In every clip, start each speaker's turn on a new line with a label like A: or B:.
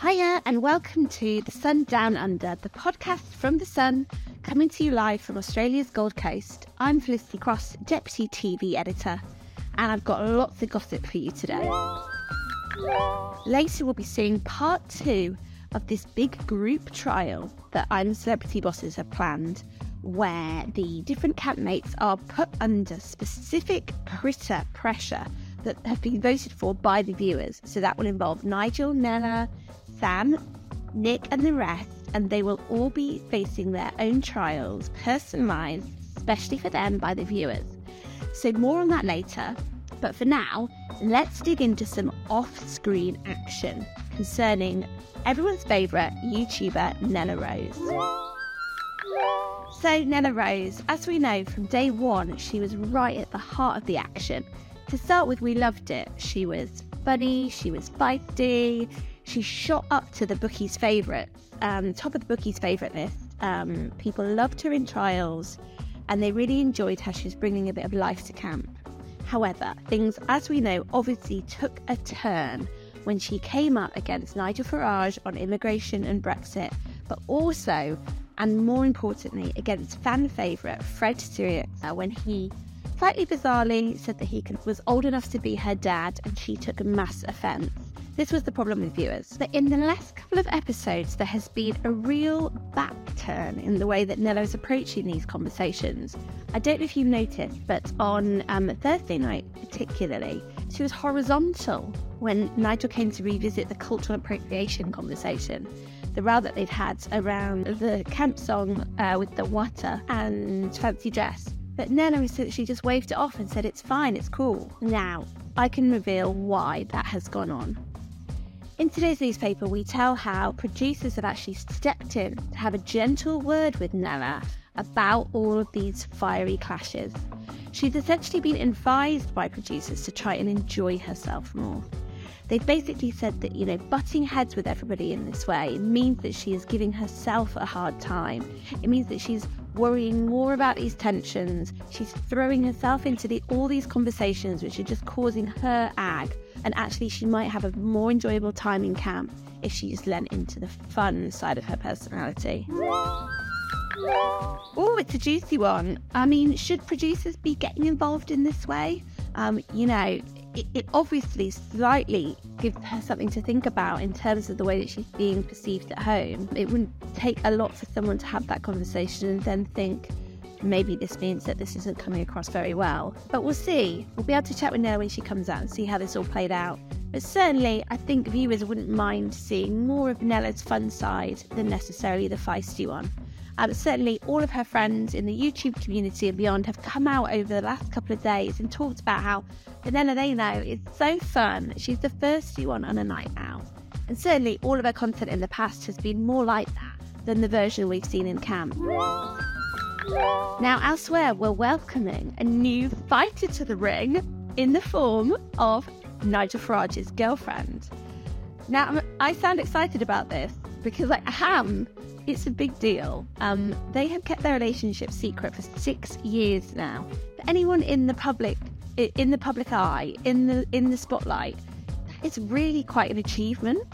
A: Hiya, and welcome to The Sun Down Under, the podcast from The Sun, coming to you live from Australia's Gold Coast. I'm Felicity Cross, Deputy TV Editor, and I've got lots of gossip for you today. Later, we'll be seeing part two of this big group trial that I'm Celebrity Bosses have planned, where the different campmates are put under specific critter pressure that have been voted for by the viewers. So that will involve Nigel, Nella, Sam, Nick, and the rest, and they will all be facing their own trials, personalised especially for them by the viewers. So, more on that later. But for now, let's dig into some off screen action concerning everyone's favourite YouTuber, Nella Rose. So, Nella Rose, as we know from day one, she was right at the heart of the action. To start with, we loved it. She was funny, she was feisty, she shot up to the bookies' favourites, um, top of the bookies' favourite list. Um, people loved her in trials, and they really enjoyed how she was bringing a bit of life to camp. However, things, as we know, obviously took a turn when she came up against Nigel Farage on immigration and Brexit, but also, and more importantly, against fan favourite Fred Sirieix when he slightly bizarrely said that he was old enough to be her dad and she took mass offence. This was the problem with viewers. But in the last couple of episodes, there has been a real back turn in the way that Nella's approaching these conversations. I don't know if you've noticed, but on um, Thursday night, particularly, she was horizontal when Nigel came to revisit the cultural appropriation conversation. The row that they'd had around the camp song uh, with the water and fancy dress. But Nella essentially just waved it off and said, It's fine, it's cool. Now, I can reveal why that has gone on. In today's newspaper, we tell how producers have actually stepped in to have a gentle word with Nella about all of these fiery clashes. She's essentially been advised by producers to try and enjoy herself more. They've basically said that, you know, butting heads with everybody in this way means that she is giving herself a hard time. It means that she's worrying more about these tensions. She's throwing herself into the, all these conversations which are just causing her ag and actually she might have a more enjoyable time in camp if she just lent into the fun side of her personality. Oh, it's a juicy one. I mean, should producers be getting involved in this way? Um, you know, it, it, obviously slightly gives her something to think about in terms of the way that she's being perceived at home. It wouldn't take a lot for someone to have that conversation and then think, maybe this means that this isn't coming across very well. But we'll see. We'll be able to chat with Nella when she comes out and see how this all played out. But certainly, I think viewers wouldn't mind seeing more of Nella's fun side than necessarily the feisty one. Um, certainly, all of her friends in the YouTube community and beyond have come out over the last couple of days and talked about how Nella they know is so fun. She's the first one on a night out. And certainly, all of her content in the past has been more like that than the version we've seen in camp. Now, elsewhere, we're welcoming a new fighter to the ring in the form of Nigel Farage's girlfriend. Now, I sound excited about this because I am. It's a big deal. Um, they have kept their relationship secret for six years now. But anyone in the public, in the public eye, in the in the spotlight, it's really quite an achievement.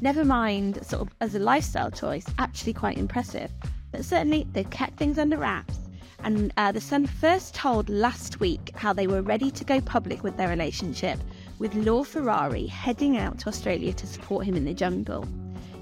A: Never mind, sort of as a lifestyle choice, actually quite impressive. But certainly, they've kept things under wraps. And uh, The Sun first told last week how they were ready to go public with their relationship, with Laure Ferrari heading out to Australia to support him in the jungle.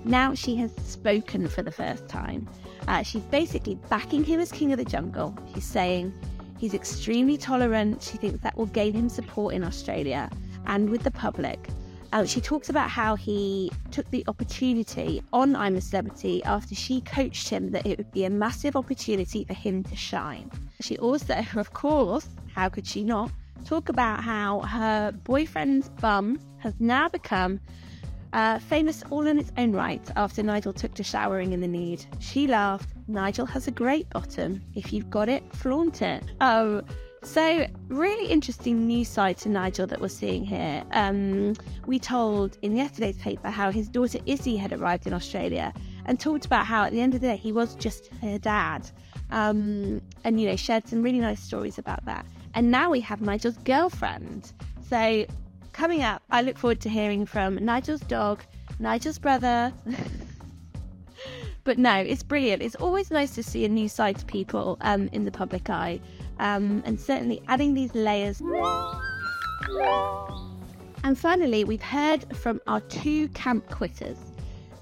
A: Now she has spoken for the first time. Uh, she's basically backing him as king of the jungle. She's saying he's extremely tolerant. She thinks that will gain him support in Australia and with the public. Uh, she talks about how he took the opportunity on I'm a Celebrity after she coached him that it would be a massive opportunity for him to shine. She also, of course, how could she not, talk about how her boyfriend's bum has now become uh, famous all in its own right after Nigel took to showering in the nude. She laughed, Nigel has a great bottom. If you've got it, flaunt it. Oh, so, really interesting news side to Nigel that we're seeing here. Um, we told in yesterday's paper how his daughter Izzy had arrived in Australia and talked about how at the end of the day he was just her dad. Um, and, you know, shared some really nice stories about that. And now we have Nigel's girlfriend. So, coming up, I look forward to hearing from Nigel's dog, Nigel's brother. But no, it's brilliant. It's always nice to see a new side to people um, in the public eye um, and certainly adding these layers. And finally, we've heard from our two camp quitters.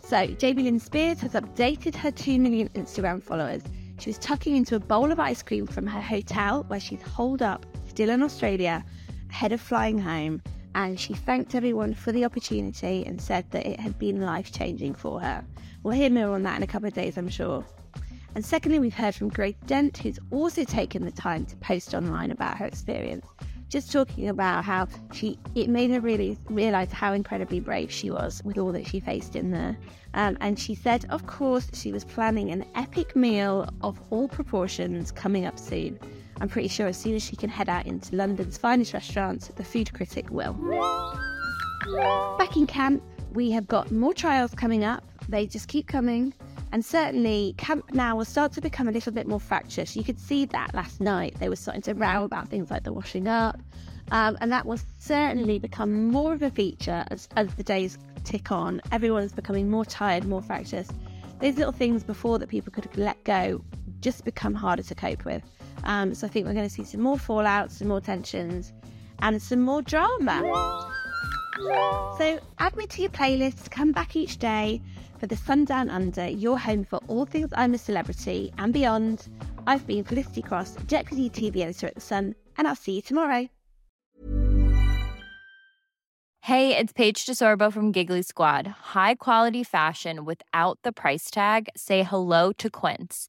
A: So, Jamie Lynn Spears has updated her 2 million Instagram followers. She was tucking into a bowl of ice cream from her hotel where she's holed up, still in Australia, ahead of flying home. And she thanked everyone for the opportunity and said that it had been life changing for her. We'll hear more on that in a couple of days, I'm sure. And secondly, we've heard from Grace Dent, who's also taken the time to post online about her experience, just talking about how she it made her really realize how incredibly brave she was with all that she faced in there. Um, and she said, of course, she was planning an epic meal of all proportions coming up soon. I'm pretty sure as soon as she can head out into London's finest restaurants, the food critic will. Back in camp, we have got more trials coming up. They just keep coming. And certainly, camp now will start to become a little bit more fractious. You could see that last night. They were starting to row about things like the washing up. Um, and that will certainly become more of a feature as, as the days tick on. Everyone's becoming more tired, more fractious. Those little things before that people could let go just become harder to cope with. Um, so I think we're going to see some more fallout, some more tensions, and some more drama. So add me to your playlist, come back each day for the Sun Down Under, your home for all things I'm a Celebrity and beyond. I've been Felicity Cross, Deputy TV Editor at The Sun, and I'll see you tomorrow.
B: Hey, it's Paige DeSorbo from Giggly Squad. High quality fashion without the price tag? Say hello to Quince.